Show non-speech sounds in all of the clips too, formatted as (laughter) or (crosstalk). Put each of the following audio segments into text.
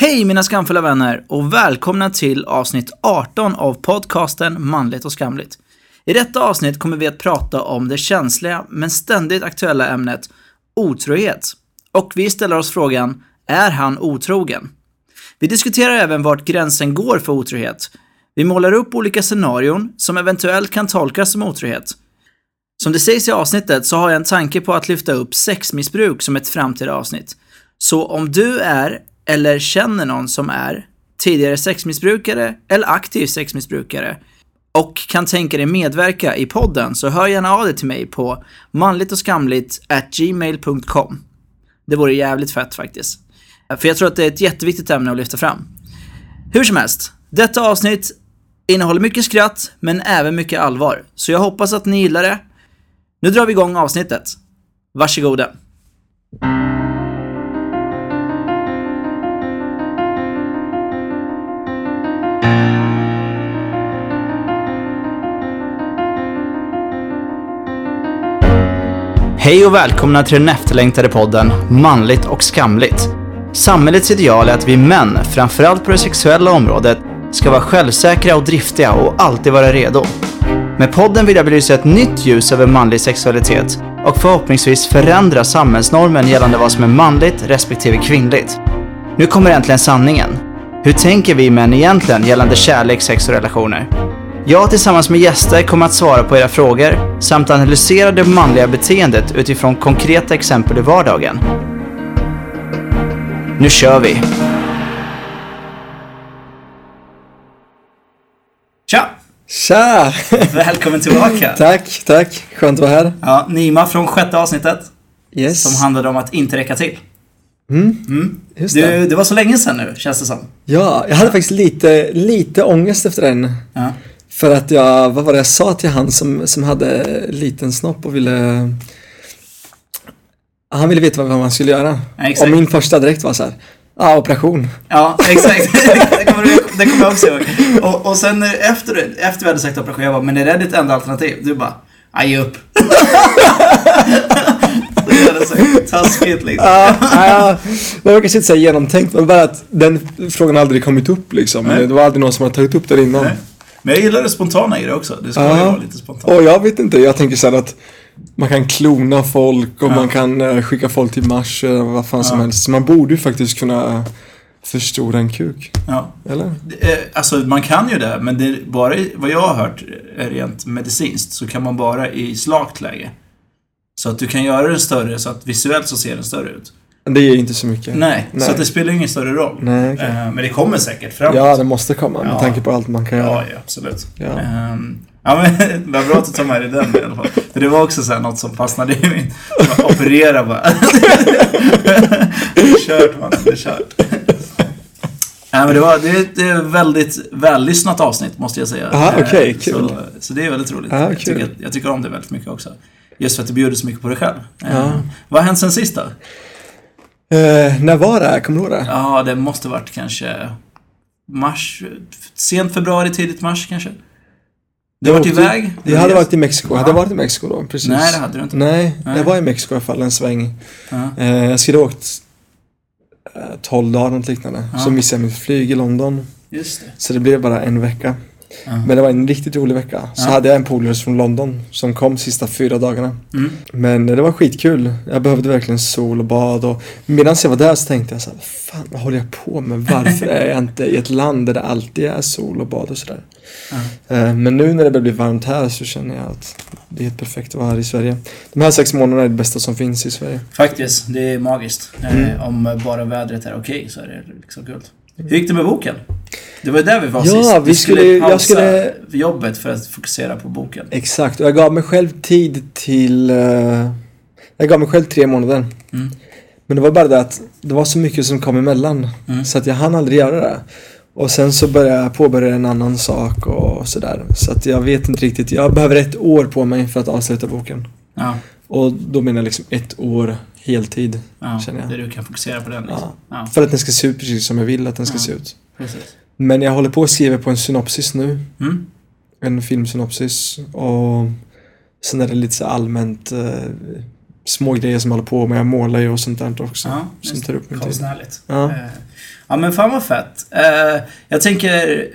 Hej mina skamfulla vänner och välkomna till avsnitt 18 av podcasten Manligt och skamligt. I detta avsnitt kommer vi att prata om det känsliga men ständigt aktuella ämnet otrohet. Och vi ställer oss frågan, är han otrogen? Vi diskuterar även vart gränsen går för otrohet. Vi målar upp olika scenarion som eventuellt kan tolkas som otrohet. Som det sägs i avsnittet så har jag en tanke på att lyfta upp sexmissbruk som ett framtida avsnitt. Så om du är, eller känner någon som är, tidigare sexmissbrukare eller aktiv sexmissbrukare och kan tänka dig medverka i podden så hör gärna av dig till mig på manligt och skamligt gmail.com. Det vore jävligt fett faktiskt. För jag tror att det är ett jätteviktigt ämne att lyfta fram. Hur som helst, detta avsnitt innehåller mycket skratt, men även mycket allvar. Så jag hoppas att ni gillar det. Nu drar vi igång avsnittet. Varsågoda. Hej och välkomna till den efterlängtade podden Manligt och skamligt. Samhällets ideal är att vi män, framförallt på det sexuella området, ska vara självsäkra och driftiga och alltid vara redo. Med podden vill jag belysa ett nytt ljus över manlig sexualitet och förhoppningsvis förändra samhällsnormen gällande vad som är manligt respektive kvinnligt. Nu kommer äntligen sanningen. Hur tänker vi män egentligen gällande kärlek, sex och relationer? Jag tillsammans med gäster kommer att svara på era frågor samt analysera det manliga beteendet utifrån konkreta exempel i vardagen. Nu kör vi! Tja! Tja! Välkommen tillbaka! (laughs) tack, tack. Skönt att vara här. Ja, Nima från sjätte avsnittet Yes. som handlade om att inte räcka till. Mm, just det. Du, det var så länge sedan nu, känns det som. Ja, jag hade faktiskt lite, lite ångest efter den. Ja. För att jag, vad var det jag sa till han som, som hade liten snopp och ville Han ville veta vad man skulle göra. Ja, och min första direkt var så här. Ja, operation. Ja, exakt. (laughs) det kommer du- det kommer jag också ihåg. Och, och sen efter, efter vi hade sagt operation, jag bara, men är det ditt enda alternativ? Du bara, ja, ge upp. (laughs) taskigt liksom. Ja, ja, det var kanske inte så genomtänkt men bara att den frågan aldrig kommit upp liksom. Nej. Det var aldrig någon som hade tagit upp den innan. Nej. Men jag gillar det spontana i det också. Det ska ju Ja. vara lite spontant. Och jag vet inte, jag tänker så här att man kan klona folk och Ja. man kan eh, skicka folk till Mars eller vad fan som Ja. helst. Så man borde ju faktiskt kunna eh, förstora en kuk. Ja. Eller? Eh, Alltså man kan ju det, men det bara i, vad jag har hört rent medicinskt så kan man bara i slakt läge. Så att du kan göra den större så att visuellt så ser den större ut. Det ger inte så mycket. Nej, Nej. så det spelar ingen större roll. Nej. Eh, Men det kommer säkert framåt. Ja, det måste komma med Ja. tanke på allt man kan göra. ja absolut. Ja. Ehm, ja, men (laughs) vad bra att du tar med dig den i alla fall. För det var också så här något som fastnade i min... (laughs) Operera bara. det (laughs) är kört man, det är kört. Nej, men det, var, det, det är ett väldigt vällyssnat avsnitt måste jag säga. Aha, Eh, kul. Så, så det är väldigt roligt. Ja, jag, tycker, jag tycker om det väldigt mycket också. Just för att du bjuder så mycket på dig själv. Ja. Vad har hänt sen sist då? Eh, när var det här? Kommer du ihåg det? Ja, det måste varit kanske mars, sent februari, tidigt mars kanske. Du har varit iväg? Jag hade varit i Mexiko. Jag hade Ja. varit i Mexiko då, precis. Nej, det hade du inte. Nej, Nej. jag var i Mexiko i alla fall en sväng. Ja. Eh, jag skulle ha åkt eh, 12 dagar något liknande. Ja. Så missade jag mitt flyg i London. Just det. Så det blev bara en vecka. Ja. Men det var en riktigt rolig vecka. Så Ja. hade jag en polare från London som kom sista fyra dagarna. Mm. Men det var skitkul. Jag behövde verkligen sol och bad och medan jag var där så tänkte jag så här, fan vad håller jag på med? Varför är jag inte i ett land där det alltid är sol och bad och sådär? Eh, Men nu när det börjar bli varmt här så känner jag att det är helt perfekt att vara här i Sverige. De här sex månaderna är det bästa som finns i Sverige. Faktiskt, det är magiskt. Eh, Mm. Om bara vädret är okej så är det liksom guld. Hur gick det med boken? Det var ju där vi var Ja, sist. Vi skulle- jag pausa skulle- jobbet för att fokusera på boken. Exakt, och jag gav mig själv tid till... eh, jag gav mig själv tre månader. Mm. Men det var bara det att det var så mycket som kom emellan. Mm. Så att jag hann aldrig göra det. Och sen så började jag påbörja en annan sak och sådär. Så att jag vet inte riktigt. Jag behöver ett år på mig för att avsluta boken. Ja, Och då menar jag liksom ett år heltid. ja Känner jag. där du kan fokusera på den liksom. Ja, För att den ska se ut precis som jag vill att den ska Ja. se ut. precis. Men jag håller på att skriva på en synopsis nu. Mm. En filmsynopsis. Och sen är det lite så allmänt eh, små grejer som jag håller på med. Jag målar ju och sånt där också. Ja, som tar upp min tid. Konstnärligt. Ja. Eh, Ja men fan vad fett. Eh, Jag tänker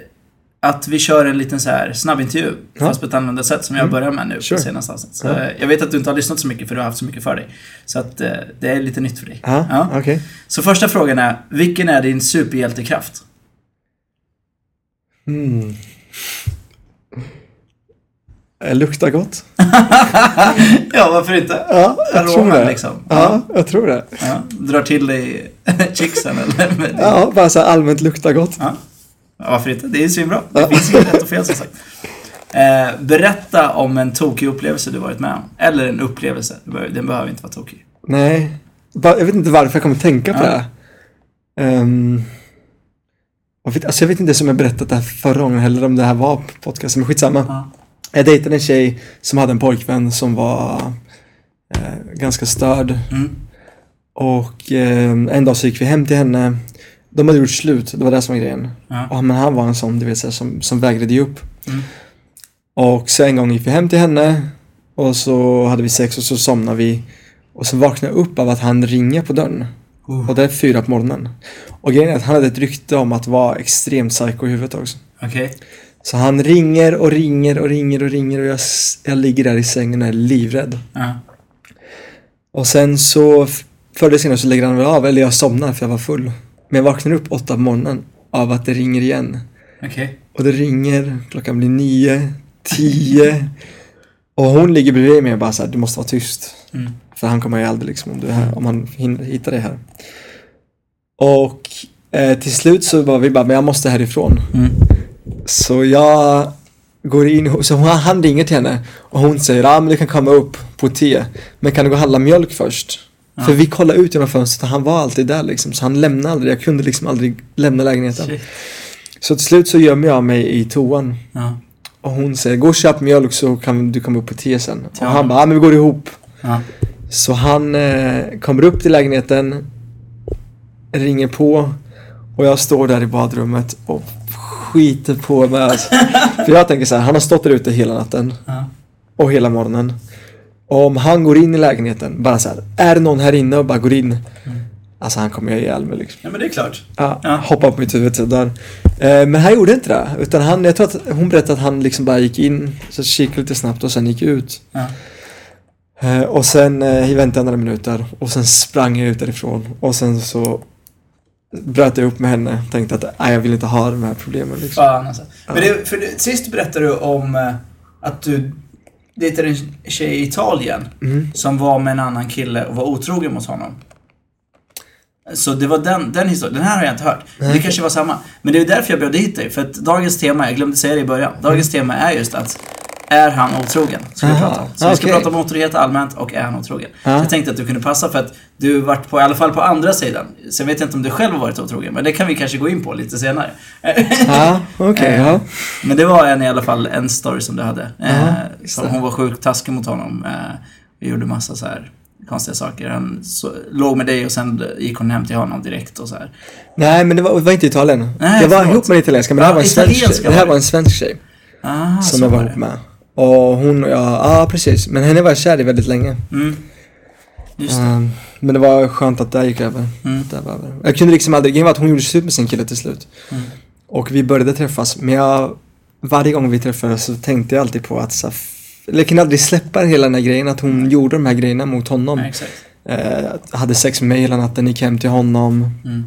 att vi kör en liten så här snabbintervju. Ja. Fast på ett annorlunda sätt som jag Mm. börjar med nu Sure. på senaste avsnittet. Så, Ja. eh, Jag vet att du inte har lyssnat så mycket för du har haft så mycket för dig. Så att eh, det är lite nytt för dig. Ja, Ja. okej. Så första frågan är, vilken är din superhjältekraft? Mm. Eh, Luktar gott. (laughs) ja, varför inte? Ja, jag tror Aromen det. liksom. Ja, jag tror det. Ja, drar till dig (laughs) chicksen eller? Ja, bara så allmänt luktar gott. Ja. Ja, Varför inte? Det är ju svinbra. Det finns inget rätt och fel som sagt. Eh, berätta om en tokig upplevelse du varit med om. Eller en upplevelse. Den behöver inte vara tokig. Nej, jag vet inte varför jag kommer tänka på Ja. det. Um, jag, vet, alltså jag vet inte som jag berättat det här förra gången heller om det här var på podcasten, men skitsamma. Ja. Jag dejtade en tjej som hade en pojkvän som var eh, ganska störd. Mm. Och eh, en dag så gick vi hem till henne. De hade gjort slut, det var det som var grejen. Ja. Och, men han var en sån, du vet, så här, som, som vägrade ge upp. Mm. Och så en gång gick vi hem till henne och så hade vi sex och så somnade vi. Och så vaknade jag upp av att han ringer på dörren. Uh, Och det är fyra på morgonen. Och grejen är att han hade ett rykte om att vara extremt psycho i huvudet också. Okej. Så han ringer och ringer och ringer och ringer och jag, jag ligger där i sängen och är livrädd. Ja. Och sen så förr eller senare så lägger han väl av, eller jag somnar för jag var full. Men jag vaknar upp åtta på morgonen av att det ringer igen. Okej. Och det ringer, klockan blir nio, tio. (laughs) Och hon ligger bredvid mig och bara så här, du måste vara tyst. Mm. För han kommer ju aldrig liksom om du är här, om han hinner hitta dig här. Och eh, till slut så var vi bara, men jag måste härifrån. Mm. Så jag går in, så hon, han ringer till henne och hon säger, ja men du kan komma upp på te. Men kan du gå och handla mjölk först? Ja. För vi kollade ut genom fönstret och han var alltid där liksom. Så han lämnade aldrig, jag kunde liksom aldrig lämna lägenheten. Shit. Så till slut så gömmer jag mig i toan. Ja. Och hon säger, gå och köp mjölk så kan du komma upp på te sen. Och han bara, ja men vi går ihop. Så han eh, kommer upp till lägenheten, ringer på och jag står där i badrummet och skiter på mig. Alltså. (laughs) För jag tänker så här, han har stått där ute hela natten och hela morgonen. Om han går in i lägenheten, bara så här, är det någon här inne och bara går in. Alltså han kommer ju ihjäl mig liksom. ja, men det är klart. Ja, Ja. hoppar på mitt huvud så där. Eh, men han gjorde inte det. Utan han, jag tror att hon berättade att han liksom bara gick in, så kikade lite snabbt och sen gick ut. Ja. Eh, och sen eh, väntade jag några minuter och sen sprang jag ut därifrån. Och sen så bröt jag upp med henne. Tänkte att nej, jag vill inte ha de här problemen liksom. Fan alltså. Men det, för det, sist berättade du om eh, att du dejtade en tjej i Italien Mm. som var med en annan kille och var otrogen mot honom. Så det var den, den historien. Den här har jag inte hört. Men Det Nej. kanske var samma. Men det är därför jag bjöd hit dig. För att dagens tema, jag glömde säga det i början. Dagens tema är just att är han otrogen? Ska vi Aha, prata om. Så vi ska prata om otrohet allmänt och är han otrogen? Ja. Så jag tänkte att du kunde passa för att du varit på, i alla fall på andra sidan. Sen vet jag inte om du själv har varit otrogen, men det kan vi kanske gå in på lite senare. Ja, okej, (laughs) Eh, ja. Men det var en, i alla fall en story som du hade. Eh, Ja, just som hon var sjukt taskig mot honom. Eh, vi gjorde massa så här konstiga saker. Han så, låg med dig och sen gick hon hem till honom direkt och så här. Nej, men det var, det var inte Italien. Nej, jag var ihop med en italienska, men det här Ja, var en svensk tjej. Det här var en svensk tjej. Ah, som jag var ihop med. Och hon och jag, ja precis. Men henne var jag kär i väldigt länge. Mm. Just det. Ehm, men det var skönt att det gick över. Mm. Det var över. Jag kunde liksom aldrig, grejen var att hon gjorde slut med sin kille till slut. Mm. Och vi började träffas, men jag, varje gång vi träffades så tänkte jag alltid på att så, eller jag kunde aldrig släppa hela den här grejen, att hon gjorde de här grejerna mot honom. Exakt. Eh, hade sex med mig hela natten, gick hem till honom Mm.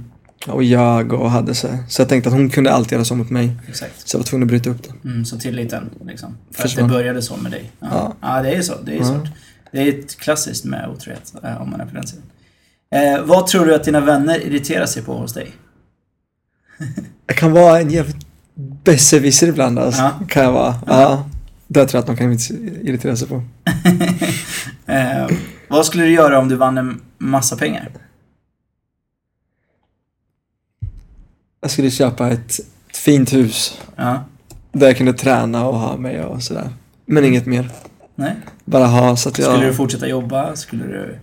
Och jag och hade så. Så jag tänkte att hon kunde alltid göra så mot mig. Exakt. Så jag var tvungen att bryta upp det. Mm, så tilliten liksom. För Försvann. att det började så med dig. Ja. Ja. ja, det är så. Det är Ja. svårt. Det är ett klassiskt med otrohet, eh, om man är på den sidan. Eh, vad tror du att dina vänner irriterar sig på hos dig? Jag kan vara en jävligt besserwisser ibland alltså. Ja. Kan jag vara. Ja. Det tror jag att de kan irritera sig på. (laughs) eh, vad skulle du göra om du vann en massa pengar? Jag skulle köpa ett, ett fint hus. Ja. Där jag kunde träna och ha mig och sådär. Men inget mer. Nej? Bara ha så att jag... Skulle du fortsätta jobba? Skulle du...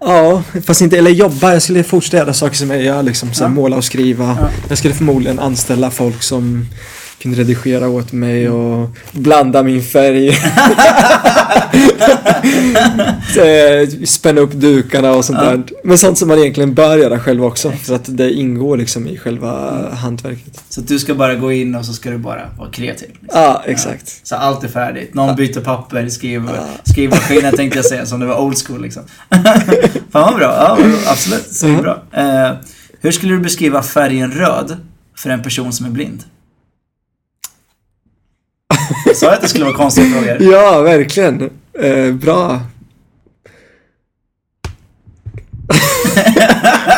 Ja, fast inte, eller jobba. Jag skulle fortsätta göra saker som jag gör liksom. Så Ja. Måla och skriva. Ja. Jag skulle förmodligen anställa folk som kunde redigera åt mig och blanda min färg. (laughs) (laughs) Eh, Spänna upp dukarna och sånt Ja. där. Men sånt som man egentligen bör göra själv också. För att det ingår liksom i själva Mm. hantverket. Så att du ska bara gå in och så ska du bara vara kreativ. liksom. Ja, exakt. Så allt är färdigt. Någon byter papper, skriver, Ja. skrivmaskinen tänkte jag säga, som det var old school liksom. (laughs) Fan vad bra. Ja, absolut. Så Ja. bra. Eh, hur skulle du beskriva färgen röd för en person som är blind? Jag sa att det skulle vara konstiga frågor. Ja, verkligen. Eh, bra.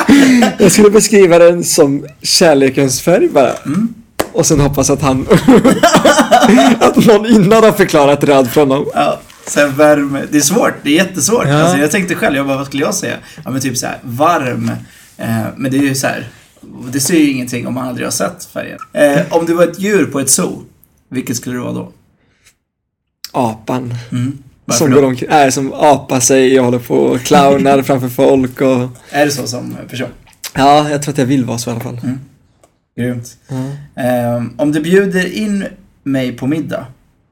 (laughs) Jag skulle beskriva den som kärlekens färg bara. Mm. Och sen hoppas att han... (laughs) att någon innan har förklarat röd för honom. Ja, sen värme. Det är svårt. Det är jättesvårt. Ja. Alltså, jag tänkte själv, jag bara, vad skulle jag säga? Ja, men typ så här, varm. Eh, men det är ju så här. Det ser ju ingenting om man aldrig har sett färgen. Eh, om du var ett djur på ett zoo, vilket skulle du vara då? Apan. Mm. Varför Som då? går omkring, är som apar sig och håller på och clownar (laughs) framför folk och... Är det så som person? Ja, jag tror att jag vill vara så i alla fall. Grymt. Ja. Eh, om du bjuder in mig på middag,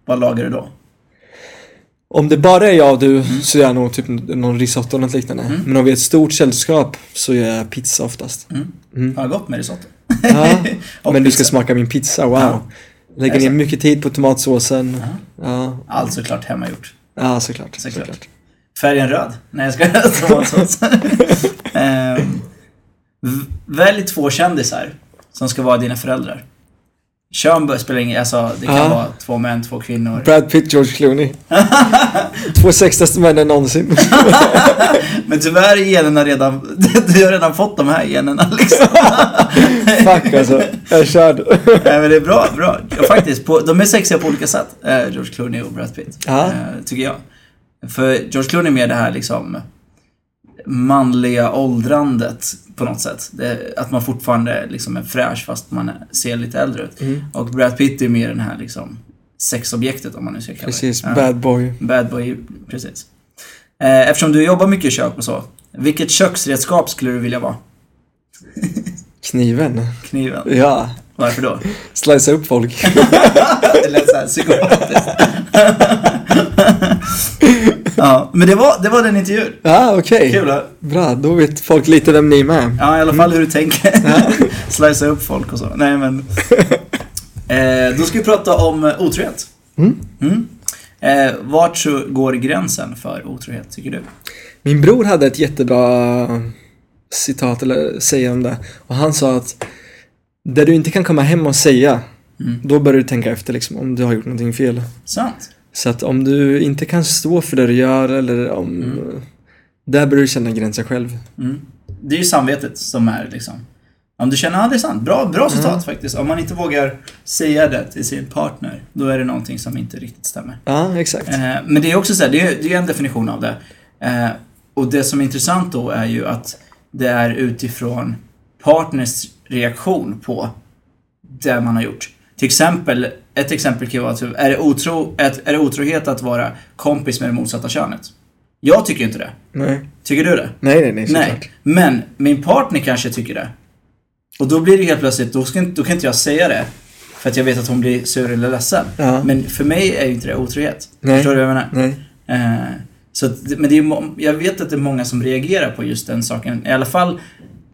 vad lagar du då? Om det bara är jag och du Mm. så gör jag nog typ någon risotto eller något liknande. Men om vi är ett stort sällskap så gör jag pizza oftast. Mm. Mm. Har gott med risotto? Ja, (laughs) men du ska pizza. smaka min pizza, wow. Ja. Lägger ner mycket tid på tomatsåsen. Ja, Allt såklart hemmagjort. ja såklart. Såklart. såklart. Färgen röd? Nej, jag ska (laughs) tomatsås. (laughs) V- Välj två kändisar som ska vara dina föräldrar. Kön spelar ingen alltså det kan Ja. vara två män, två kvinnor. Brad Pitt, George Clooney. (laughs) Två sexigaste männen någonsin. (laughs) Men tyvärr är generna redan, (laughs) du har redan fått de här generna liksom. Fuck alltså, jag är körd. Nej men det är bra, bra. Faktiskt, på, de är sexiga på olika sätt. Eh, George Clooney och Brad Pitt. Ja. Eh, tycker jag. För George Clooney är mer det här liksom manliga åldrandet på något sätt. Det, att man fortfarande liksom är fräsch fast man ser lite äldre ut. Mm. Och Brad Pitt är mer den här liksom sexobjektet om man nu ska kalla Precis, det. Ja. bad boy. Bad boy, precis. Eh, eftersom du jobbar mycket i kök och så. Vilket köksredskap skulle du vilja vara? (laughs) Kniven. Kniven. Ja, Varför då? slicea upp folk. (laughs) det lät såhär psykopatiskt. (laughs) ja, men det var, det var den intervjun. Ja, okej. Kul va? Bra, då vet folk lite vem ni är med. Ja, i alla fall hur du tänker. (laughs) Slicea upp folk och så. Nej men. (laughs) Eh, då ska vi prata om eh, otrohet. Mm. Mm. Eh, vart så går gränsen för otrohet, tycker du? Min bror hade ett jättebra citat eller säga om det. Och han sa att där du inte kan komma hem och säga, Mm. då börjar du tänka efter liksom om du har gjort någonting fel. Sant. Så att om du inte kan stå för det du gör eller om... Där börjar du känna gränsen själv. Mm. Det är ju samvetet som är liksom. Om du känner att det är sant. Bra, bra citat faktiskt. Om man inte vågar säga det till sin partner, då är det någonting som inte riktigt stämmer. Ja, exakt. Eh, men det är också så här, det är, det är en definition av det. Eh, och det som är intressant då är ju att det är utifrån partners reaktion på det man har gjort. Till exempel, ett exempel kan vara, typ, är det, otro, är, det otrohet att vara kompis med det motsatta könet? Jag tycker inte det. Nej. Tycker du det? Nej, nej, nej, såklart. Nej, men min partner kanske tycker det. Och då blir det helt plötsligt, då, ska, då kan inte jag säga det. För att jag vet att hon blir sur eller ledsen. Ja. Men för mig är ju inte det otrohet. Nej. Förstår du vad jag menar? Nej. Eh, så att, men det är, jag vet att det är många som reagerar på just den saken. I alla fall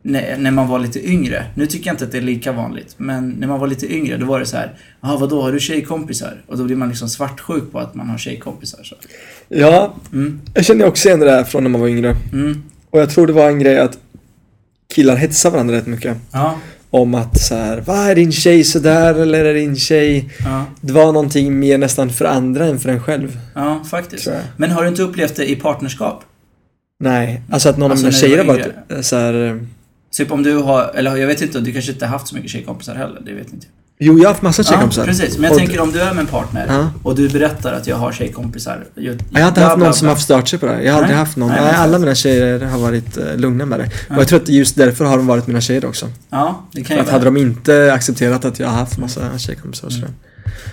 när, när man var lite yngre. Nu tycker jag inte att det är lika vanligt. Men när man var lite yngre, då var det så här. Jaha, vadå, har du tjejkompisar? Och då blir man liksom svartsjuk på att man har tjejkompisar. Så. Ja, Mm, jag känner också igen det där från när man var yngre. mm, Och jag tror det var en grej att killar hetsar varandra rätt mycket. ja, Om att så här, vad är din tjej sådär eller är din tjej? ja, Det var någonting mer nästan för andra än för en själv. ja, faktiskt. Men har du inte upplevt det i partnerskap? Nej, alltså att någon Alltså, av mina tjejer har varit så här. Typ om du har, eller jag vet inte, du kanske inte har haft så mycket tjejkompisar heller, det vet inte jag. Jo, jag har haft massa tjejkompisar. Ja, precis. Men jag Och- tänker om du är med en partner Ja. och du berättar att jag har tjejkompisar. Jag, Jag har inte haft någon som har stört sig på det. Jag har aldrig haft någon. Nej, alla mina tjejer har varit eh, lugna med det. Ja. Och jag tror att just därför har de varit mina tjejer också. Ja, det kan För att hade de inte accepterat att jag har haft massa tjejkompisar och sådär.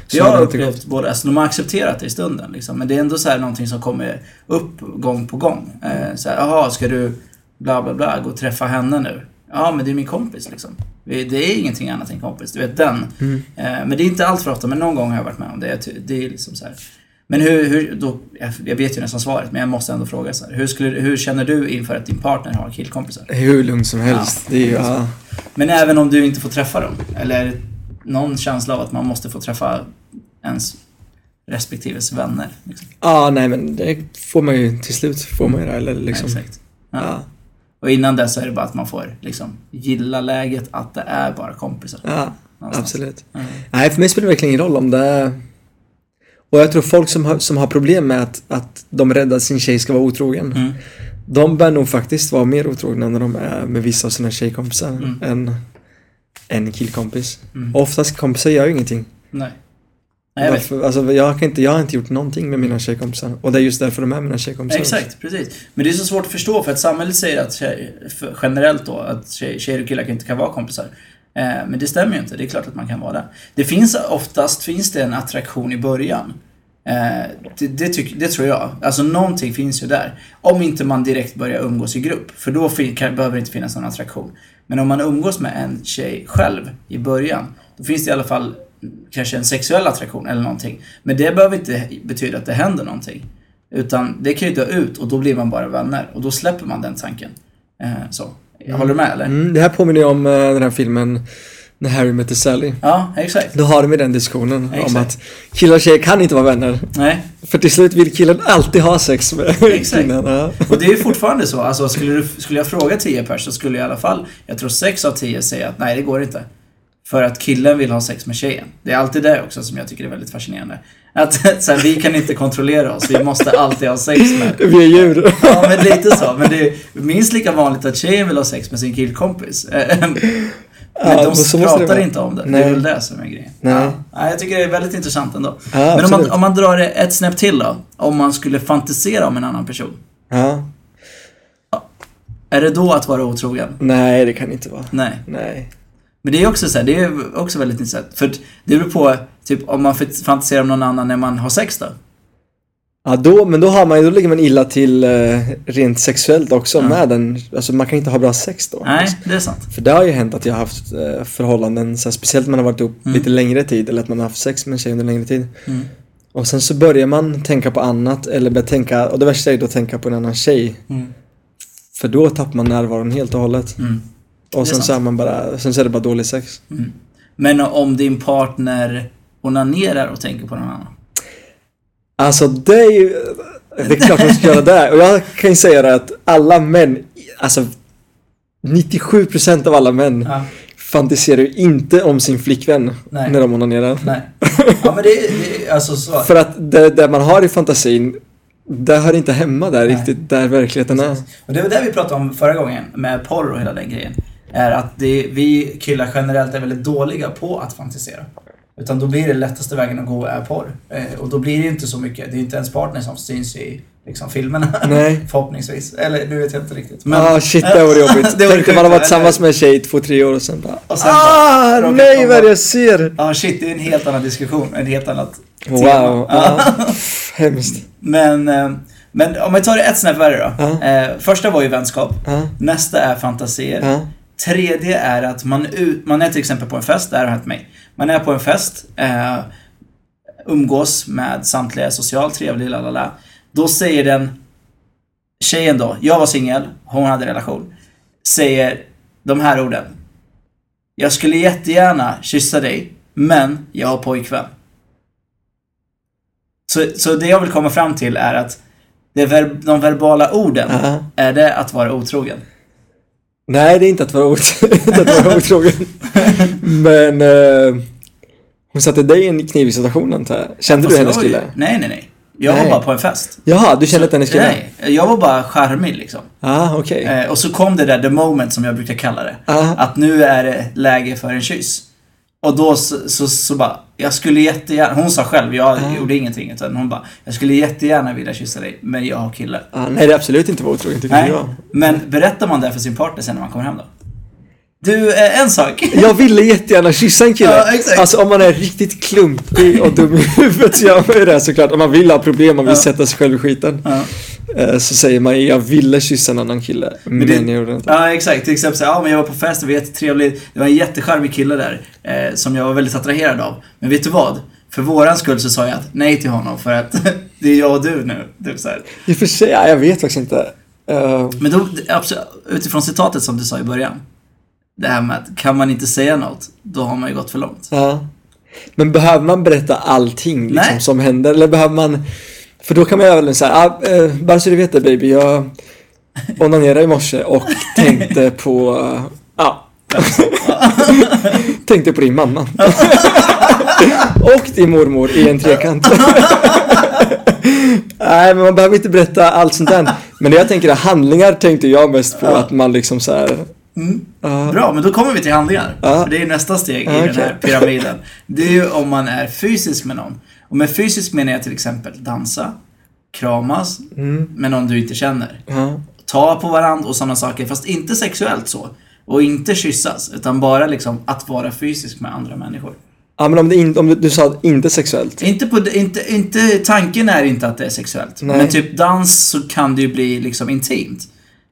Så jag har upplevt både, alltså de har accepterat det i stunden liksom, men det är ändå så här någonting som kommer upp gång på gång. Eh, så här, jaha, ska du bla bla bla gå och träffa henne nu? Ja, men det är min kompis liksom. Det är ingenting annat än kompis, du vet den. Mm. Eh, men det är inte allt för ofta, men någon gång har jag varit med om det. Det är liksom så här. Men hur, hur då, jag- vet ju nästan svaret, men jag måste ändå fråga så här. Hur, skulle, hur känner du inför att din partner har killkompisar? Hur lugnt som helst. Ja. Det är ju, ja. Men även om du inte får träffa dem? Eller någon känsla av att man måste få träffa ens respektives vänner? Liksom. Ja, nej men det får man ju till slut, får man ju det. Eller liksom. Exakt. Ja. Och innan dess så är det bara att man får liksom gilla läget, att det är bara kompisar. ja någonstans. absolut. Mm. Nej, för mig spelar det verkligen ingen roll om det är... Och jag tror folk som har, som har problem med att, att de är rädda att sin tjej ska vara otrogen. Mm. De bör nog faktiskt vara mer otrogna när de är med vissa av sina tjejkompisar Mm. än en killkompis. Mm. Och oftast kompisar gör ju ingenting. Nej. Nej, jag vet. Varför, alltså, jag, kan inte, jag har inte gjort någonting med mina tjejkompisar. Och det är just därför de är mina tjejkompisar. Exakt, precis. Men det är så svårt att förstå för att samhället säger att tjej, generellt då att tjej, tjejer och killar inte kan vara kompisar. Eh, men det stämmer ju inte. Det är klart att man kan vara det. Det finns oftast finns det en attraktion i början. Eh, det, det, tyck, det tror jag. Alltså någonting finns ju där. Om inte man direkt börjar umgås i grupp. För då fin, kan, behöver det inte finnas någon attraktion. Men om man umgås med en tjej själv i början. Då finns det i alla fall kanske en sexuell attraktion eller någonting. Men det behöver inte betyda att det händer någonting. Utan det kan ju dö ut och då blir man bara vänner. Och då släpper man den tanken. Eh, så. Håller du med eller? Mm, det här påminner ju om eh, den här filmen När Harry mötte Sally. Ja, exakt. Då har de ju den diskussionen om Exakt. att killar och tjejer kan inte vara vänner. Nej, För till slut vill killen alltid ha sex med Exakt. kvinnan. Ja. och det är ju fortfarande så. Alltså skulle, du, skulle jag fråga 10 pers så skulle jag i alla fall, jag tror 6 av 10 säga att nej, det går inte. För att killen vill ha sex med tjejen. Det är alltid det också som jag tycker är väldigt fascinerande. Att (laughs) så här, vi kan inte kontrollera oss, vi måste alltid ha sex med (laughs) Vi är djur. Ja, men lite så. Men det är minst lika vanligt att tjejen vill ha sex med sin killkompis. Eh, Men Ja, de det pratar inte om det. Det Nej. är väl det som är grejen. Nej. Ja. Ja, jag tycker det är väldigt intressant ändå. Ja, men om man, om man drar det ett snäpp till då. Om man skulle fantisera om en annan person. Ja. Är det då att vara otrogen? Nej, det kan inte vara. Nej. Nej. Men det är också så här, det är också väldigt intressant. För det beror på, typ om man fantiserar om någon annan när man har sex då. Ja, då, men då har man då ligger man illa till eh, rent sexuellt också Ja. med den. Alltså man kan inte ha bra sex då. Nej, det är sant. För det har ju hänt att jag har haft eh, förhållanden, så här, speciellt när man har varit ihop Mm. lite längre tid eller att man har haft sex med en tjej under längre tid. Mm. Och sen så börjar man tänka på annat eller börjar tänka, och det värsta är ju då att tänka på en annan tjej. Mm. För då tappar man närvaron helt och hållet. Mm. Och är sen så är man bara, sen så är det bara dålig sex. Mm. Men om din partner onanerar och tänker på någon annan. Alltså det är ju, det är klart man ska göra det. Och jag kan ju säga det att alla män, alltså 97% av alla män Ja. fantiserar ju inte om sin flickvän Nej. när de onanerar. Nej. (laughs) Ja men det, det alltså så. För att det, det man har i fantasin, det hör inte hemma där Nej. riktigt, där verkligheten är. Och det var det vi pratade om förra gången med porr och hela den grejen. Är att det, vi killar generellt är väldigt dåliga på att fantisera. Utan då blir det lättaste vägen att gå är porr. Eh, och då blir det inte så mycket, det är inte ens partner som syns i liksom, filmerna. Nej. (laughs) Förhoppningsvis. Eller nu vet jag inte riktigt. Men, ah shit, det vore jobbigt. (laughs) Det Tänk om man har varit tillsammans med en tjej i två, tre år och sen bara Och sen Ah, bara nej vad jag ser! Ja shit, det är en helt annan diskussion. En helt annat Wow, tema. ja. Ja. hemskt. Men, eh, men om vi tar det ett snäpp värre då. Ja. Eh, första var ju vänskap. Ja, Nästa är fantasier. Tredje är att man, ut, man är till exempel på en fest, det här har hänt mig. Man är på en fest, eh, umgås med samtliga, socialt trevlig, lalala. Då säger den tjejen då, jag var singel, hon hade relation, säger de här orden. Jag skulle jättegärna kyssa dig, men jag har pojkvän. Så, så det jag vill komma fram till är att det de verbala orden, ja. är det att vara otrogen? Nej, det är inte att vara, ot- (laughs) inte att vara otrogen. (laughs) Men eh, hon satte dig i en knivig situation antar jag. Kände Fast du hennes ju- kille? Nej, nej, nej. Jag Nej. var bara på en fest. Jaha, du kände inte hennes kille? Nej, jag var bara charmig liksom. Ah, okej. Eh, och så kom det där the moment som jag brukar kalla det. Ah. Att nu är det läge för en kyss. Och då så, så, så bara, jag skulle jättegärna, hon sa själv, jag Ah. gjorde ingenting. Utan hon bara, jag skulle jättegärna vilja kyssa dig, men jag har kille. Ah, nej, det är absolut inte vara otrogen tycker Nej, jag. men berättar man det för sin partner sen när man kommer hem då? Du, eh, en sak. (laughs) Jag ville jättegärna kyssa en kille. Ja, exakt. Alltså om man är riktigt klumpig och dum i huvudet så gör man ju det såklart. Om man vill ha problem, man vill Ja. sätta sig själv i skiten. Ja. Eh, Så säger man jag ville kyssa en annan kille, men, det- jag gjorde inte. Ja, exakt. Till exempel så här, ja men jag var på fest, det var jättetrevligt. Det var en jättecharmig kille där, eh, som jag var väldigt attraherad av. Men vet du vad? För våran skull så sa jag att nej till honom för att (laughs) det är jag och du nu. Typ så här. I och för sig, ja, jag vet faktiskt inte. Eh, Men då, absolut, utifrån citatet som du sa i början. Det här med att kan man inte säga något, då har man ju gått för långt. ja. Men behöver man berätta allting liksom, Nej. som händer? Eller behöver man... För då kan man så här, ah, eh, bara så du vet det baby, jag onanerade i morse och tänkte på, eh, ja. (laughs) tänkte på din mamma. (laughs) och din mormor i en trekant. (laughs) Nej, men man behöver inte berätta allt sånt där. Men det jag tänker är handlingar tänkte jag mest på Ja. att man liksom så här. Mm. Bra, men då kommer vi till handlingar. Ja. För det är nästa steg i Ja, den här pyramiden. Det är ju om man är fysisk med någon. Och med fysisk menar jag till exempel dansa, kramas Mm, med någon du inte känner. ja. Ta på varandra och sådana saker, fast inte sexuellt så. Och inte kyssas, utan bara liksom att vara fysisk med andra människor. ja, men om, det in, om du, du sa inte sexuellt. Inte på, inte, inte, tanken är inte att det är sexuellt. Nej. Men typ dans så kan det ju bli liksom intimt.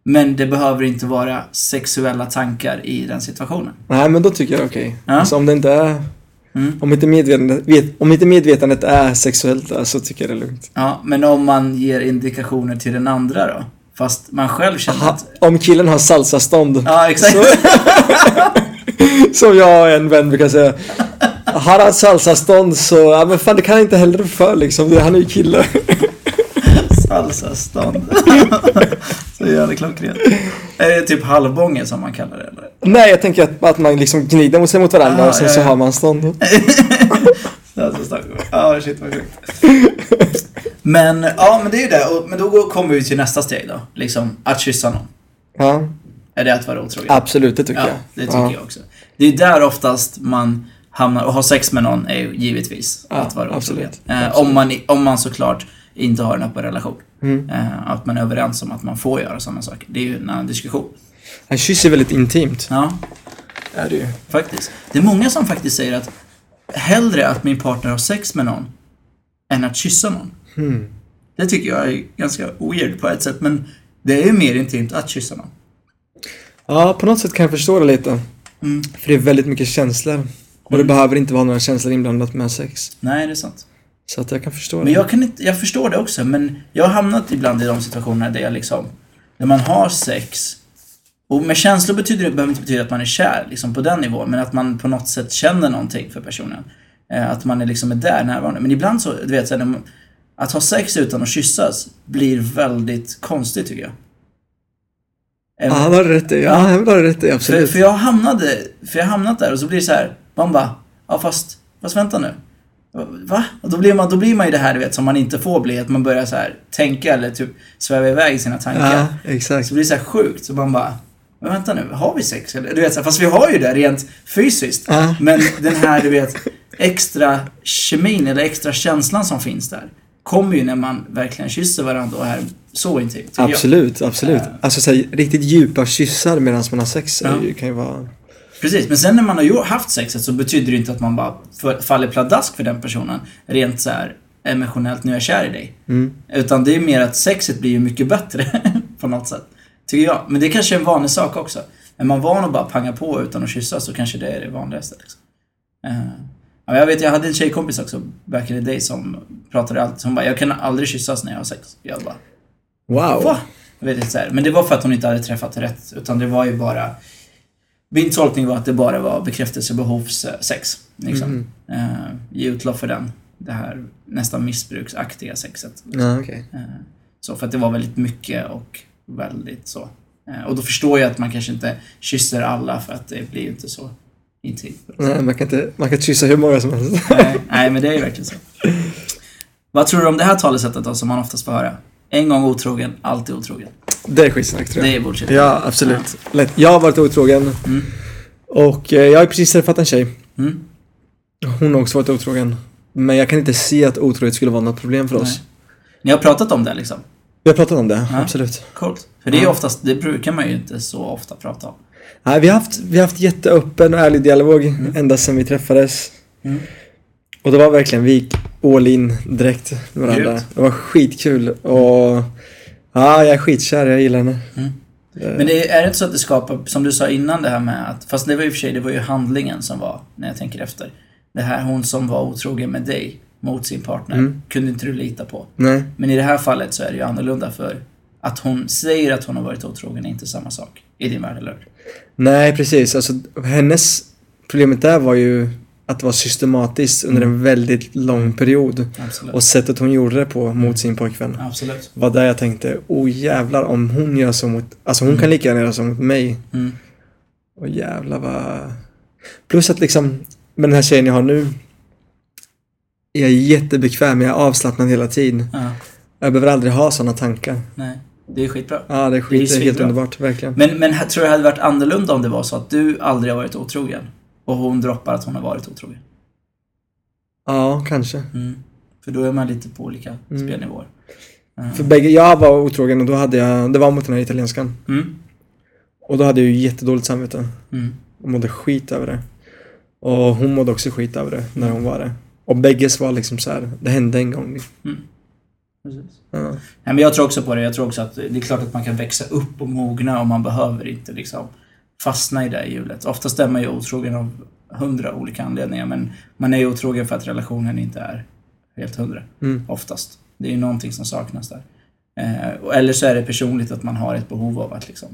Men det behöver inte vara sexuella tankar i den situationen. Nej, men då tycker jag det är okej. Ja. Alltså om det inte är, Mm. om inte medvetandet, vet, om inte medvetandet är sexuellt där, så tycker jag det är lugnt. Ja, men om man ger indikationer till den andra då? Fast man själv känner Aha, att... om killen har salsastånd. Ja, exakt. Så, (laughs) som jag och en vän brukar säga. Har han salsastånd så, ja men fan det kan han inte heller för liksom. Han är ju kille. (laughs) Salsastånd. (laughs) så jävla klockrent. Är det typ halvbånge som man kallar det eller? Nej, jag tänker att, att man liksom gnider sig mot varandra Ah, och sen ja, så ja. har man stånd. (laughs) Ja, shit vad sjukt. Men, ja men det är ju det. Och, men då går- kommer vi till nästa steg då. Liksom, att kyssa någon. Ja, Är det att vara otrogen? absolut, det tycker Ja, jag. det tycker ja. jag också. Det är där oftast man hamnar, och har sex med någon är ju givetvis Ja, att vara otrogen. absolut. Eh, Absolut. om, man, om man såklart inte har en öppen relation. Mm. Eh, att man är överens om att man får göra sådana saker. Det är ju en annan diskussion. En kyss är väldigt intimt. Ja, Är det ju. faktiskt. Det är många som faktiskt säger att hellre att min partner har sex med någon än att kyssa någon. Hmm. Det tycker jag är ganska weird på ett sätt, men det är ju mer intimt att kyssa någon. Ja, på något sätt kan jag förstå det lite. Mm. För det är väldigt mycket känslor. Och det Mm. behöver inte vara några känslor inblandat med sex. Nej, det är sant. Så att jag kan förstå det. Men jag kan inte, jag förstår det också, men jag har hamnat ibland i de situationerna där jag liksom, där man har sex, och med känslor betyder det, behöver inte betyda att man är kär, liksom på den nivån, men att man på något sätt känner någonting för personen. Eh, att man är liksom är där närvarande. Men ibland så, du vet, så här, när att ha sex utan att kyssas blir väldigt konstigt tycker jag. Ja, det har rätt i. Ja, det har rätt i. för, Absolut. för jag hamnade, för jag hamnat där och så blir det så här, man bara, ja fast, fast vänta nu. Va? Och då blir, man, då blir man ju det här du vet som man inte får bli, att man börjar så här tänka eller typ sväva iväg i sina tankar. Ja, exakt. Så blir det så här sjukt, så man bara, men vänta nu, har vi sex eller? Du vet, så här, fast vi har ju det rent fysiskt. Ja. Men den här, du vet, extra kemin eller extra känslan som finns där kommer ju när man verkligen kysser varandra och är så intimt. tycker jag. Absolut, absolut. Ja. Alltså så här, riktigt djupa kyssar medan man har sex Ja. kan ju vara... Precis, men sen när man har haft sexet så betyder det inte att man bara faller pladask för den personen. Rent så här emotionellt, nu är jag kär i dig. Mm. Utan det är mer att sexet blir ju mycket bättre (laughs) på något sätt. Tycker jag. Men det är kanske är en vanlig sak också. Är man van att bara panga på utan att kyssa så kanske det är det vanligaste. Liksom. Ja, jag vet, jag hade en tjejkompis också back in the day som pratade alltid, hon bara, jag kan aldrig kyssas när jag har sex. Jag bara, Wow. Va? Jag vet inte så här. Men det var för att hon inte hade träffat rätt. Utan det var ju bara... Min tolkning var att det bara var bekräftelsebehovssex. Liksom. Mm. Eh, ge utlopp för den. Det här nästan missbruksaktiga sexet. Ja, okej. Eh, så för att det var väldigt mycket och väldigt så. Eh, och då förstår jag att man kanske inte kysser alla för att det blir ju inte så intimt. Nej, man kan inte, man kan inte kyssa hur många som helst. nej, nej, men det är ju verkligen så. Vad tror du om det här talesättet då, som man oftast får höra? En gång otrogen, alltid otrogen. Det är skitsnack tror jag. Det är bullshit. Ja, absolut. Lätt. Jag har varit otrogen. Mm. Och eh, jag har precis träffat en tjej. Mm. Hon har också varit otrogen. Men jag kan inte se att otrohet skulle vara något problem för oss. Nej. Ni har pratat om det liksom? Vi har pratat om det, Ja. absolut. Coolt. För det är Ja. oftast, det brukar man ju inte så ofta prata om. Nej, vi har haft, vi har haft jätteöppen och ärlig dialog ända sedan vi träffades. Mm. Och det var verkligen, vi gick all in direkt med varandra. Grymt. Det var skitkul och ja, jag är skitkär, jag gillar henne. Mm. Eh, Men det är det inte så att det skapar, som du sa innan det här med att, fast det var och för sig, det var ju handlingen som var, när jag tänker efter. Det här hon som var otrogen med dig. mot sin partner Mm. kunde inte du lita på. Nej. Men i det här fallet så är det ju annorlunda för att hon säger att hon har varit otrogen är inte samma sak i din värld, eller hur? Nej, precis. Alltså, hennes problemet där var ju att det var systematiskt under en väldigt lång period. Absolut. Och sättet hon gjorde det på mot sin pojkvän Absolut. var där jag tänkte, oh jävlar om hon gör så mot, alltså hon kan lika gärna göra så mot mig. Mm. Och jävlar vad... Plus att liksom, med den här tjejen jag har nu, är jag jättebekväm, jag är avslappnad hela tiden. Ja, Jag behöver aldrig ha sådana tankar. nej. Det är skitbra. Ja, det är skit, det är, helt svinbra. underbart, verkligen. Men, men tror du det hade varit annorlunda om det var så att du aldrig har varit otrogen och hon droppar att hon har varit otrogen? Ja, kanske. Mm. För då är man lite på olika Mm. spelnivåer. Mm. För bägge, jag var otrogen och då hade jag, det var mot den här italienskan. Mm. Och då hade jag ju jättedåligt samvete. Mm. Och mådde skit över det. Och hon mådde också skit över det när hon var det. Och bägges var liksom så här, det hände en gång. Mm. Precis. Ja. Nej, men jag tror också på det. Jag tror också att det är klart att man kan växa upp och mogna och man behöver inte liksom fastna i det hjulet. Oftast är man ju otrogen av hundra olika anledningar men man är ju otrogen för att relationen inte är helt hundra. Mm. Oftast. Det är ju någonting som saknas där. Eh, eller så är det personligt att man har ett behov av att liksom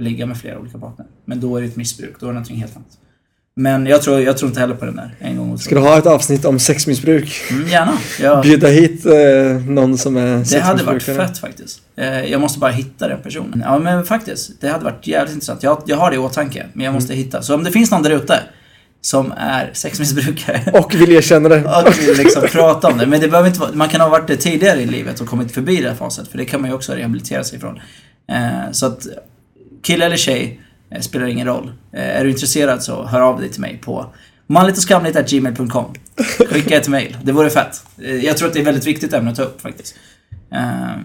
ligga med flera olika partner. Men då är det ett missbruk. Då är det någonting helt annat. Men jag tror, jag tror inte heller på den där. En gång Ska du ha ett avsnitt om sexmissbruk? Mm, gärna. Jag, Bjuda hit eh, någon som är Det hade varit fett faktiskt. Eh, Jag måste bara hitta den personen. Ja men faktiskt, det hade varit jävligt intressant. Jag, jag har det i åtanke, men jag måste hitta. Så om det finns någon där ute som är sexmissbrukare (laughs) Och vill erkänna det. och vill liksom prata om det. Men det behöver inte vara, man kan ha varit det tidigare i livet och kommit förbi det här faset. För det kan man ju också rehabilitera sig ifrån. Eh, Så att kille eller tjej, eh, spelar ingen roll. Eh, Är du intresserad så hör av dig till mig på manligtochskamligt.gmail.com Skicka ett mail, det vore fett. Eh, Jag tror att det är ett väldigt viktigt ämne att ta upp faktiskt. Eh,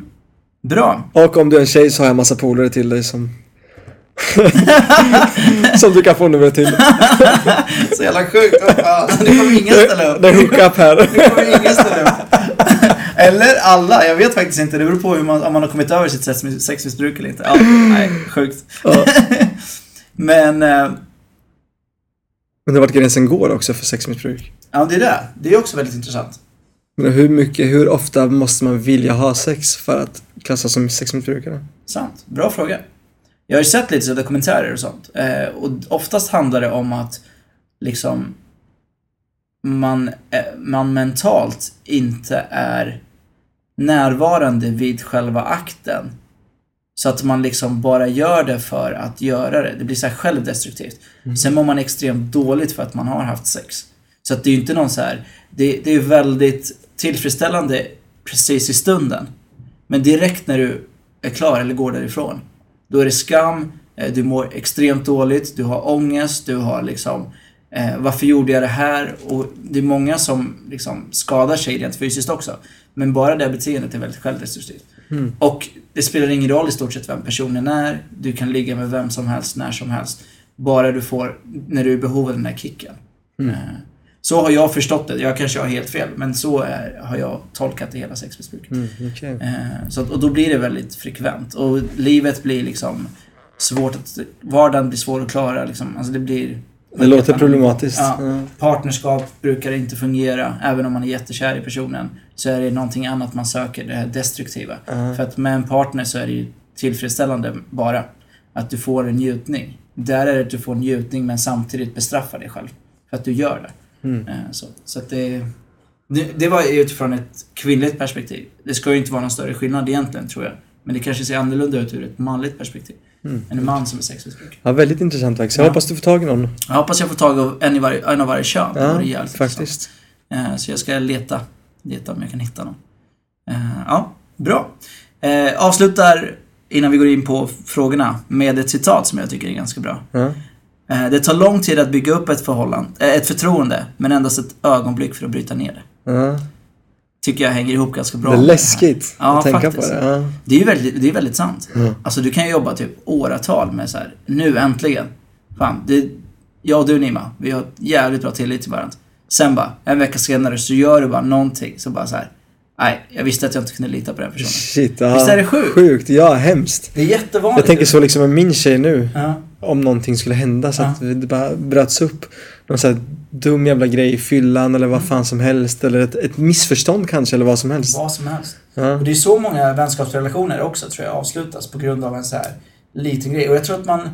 Bra. Och om du är en tjej så har jag massa polare till dig som... (laughs) som du kan få numret till. (laughs) Så jävla sjukt. Det kommer ingen ställa upp. Det är hookup här. Det kommer ingen ställa upp. Eller alla, jag vet faktiskt inte. Det beror på hur man, om man har kommit över sitt sex- sexmissbruk eller inte. Ja, nej, sjukt. Ja. (laughs) Men, eh, det vart gränsen går också för sexmissbruk. ja det är det. Det är också väldigt intressant. Men hur mycket, hur ofta måste man vilja ha sex för att klassas som sexmissbrukare? Sant. Bra fråga. Jag har ju sett lite dokumentärer och sånt. Eh, och oftast handlar det om att liksom man, eh, man mentalt inte är närvarande vid själva akten. Så att man liksom bara gör det för att göra det. Det blir så här självdestruktivt. Sen mår man extremt dåligt för att man har haft sex. Så att det är ju inte någon så här. Det, det är väldigt tillfredsställande precis i stunden. Men direkt när du är klar eller går därifrån, då är det skam, eh, du mår extremt dåligt, du har ångest, du har liksom eh, varför gjorde jag det här? Och det är många som liksom skadar sig rent fysiskt också. Men bara det beteendet är väldigt självdestruktivt. Mm. Och det spelar ingen roll i stort sett vem personen är. Du kan ligga med vem som helst, när som helst. Bara du får, när du är i behov av den här kicken. Mm. Eh, Så har jag förstått det. Jag kanske har helt fel, men så är, har jag tolkat det hela sexmissbruket. Mm, okej. Eh, Så att, och då blir det väldigt frekvent. Och livet blir liksom svårt att... Vardagen blir svår att klara liksom. Alltså det blir... Det låter problematiskt. Ja. Partnerskap brukar inte fungera. Även om man är jättekär i personen. Så är det någonting annat man söker. Det här destruktiva. Ja. För att med en partner så är det ju tillfredsställande bara. Att du får en njutning. Där är det att du får njutning men samtidigt bestraffar dig själv. För att du gör det. Mm. Eh, Så, så att det, det... Det var utifrån ett kvinnligt perspektiv. Det ska ju inte vara någon större skillnad egentligen tror jag. Men det kanske ser annorlunda ut ur ett manligt perspektiv. Mm. En man som är sexmissbrukare. ja, väldigt intressant faktiskt. Jag Ja. hoppas du får tag i någon. Jag hoppas jag får tag av en, i varje, en av varje kön. Det Ja, intressant. faktiskt. Eh, Så jag ska leta, leta om jag kan hitta någon. Eh, Ja, bra. Eh, Avslutar, innan vi går in på frågorna, med ett citat som jag tycker är ganska bra. Eh, Det tar lång tid att bygga upp ett förhållande, ett förtroende, men endast ett ögonblick för att bryta ner det. Ja. Tycker jag hänger ihop ganska bra. Det är läskigt Ja, att tänka faktiskt. på det. Ja. Det är ju väldigt, det är väldigt sant. Ja. Alltså du kan ju jobba typ åratal med så här. nu äntligen. Fan, det, jag och du Nima, vi har jävligt bra tillit till varandra. Sen bara, en vecka senare så gör du bara någonting så bara så här. Nej, jag visste att jag inte kunde lita på den personen. Shit, ja. Visst är det sjukt? Sjukt, ja hemskt. Det är jättevanligt. Jag tänker så liksom med min tjej nu. Ja, Om någonting skulle hända så Ja. att det bara bröts upp. Någon sån här dum jävla grej i fyllan eller vad fan som helst. Eller ett, ett missförstånd kanske eller vad som helst. Vad som helst. Ja. Och det är så många vänskapsrelationer också tror jag avslutas på grund av en så här liten grej. Och jag tror att man,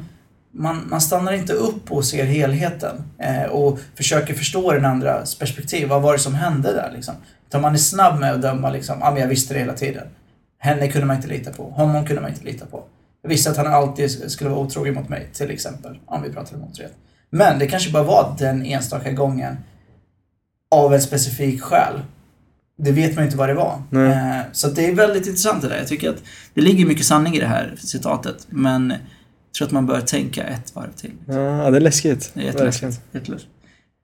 man, man stannar inte upp och ser helheten eh, och försöker förstå den andras perspektiv. Vad var det som hände där liksom? Utan man är snabb med att döma liksom, ja men jag visste det hela tiden. Henne kunde man inte lita på, honom kunde man inte lita på. Jag visste att han alltid skulle vara otrogen mot mig, till exempel. Om vi pratar om otrohet. Men det kanske bara var den enstaka gången av en specifik skäl. Det vet man ju inte vad det var. Nej. Eh, så det är väldigt intressant det där. Jag tycker att det ligger mycket sanning i det här citatet. Men jag tror att man bör tänka ett varv till. Ja, det är läskigt. Det är jätteläskigt. Jätteläskigt.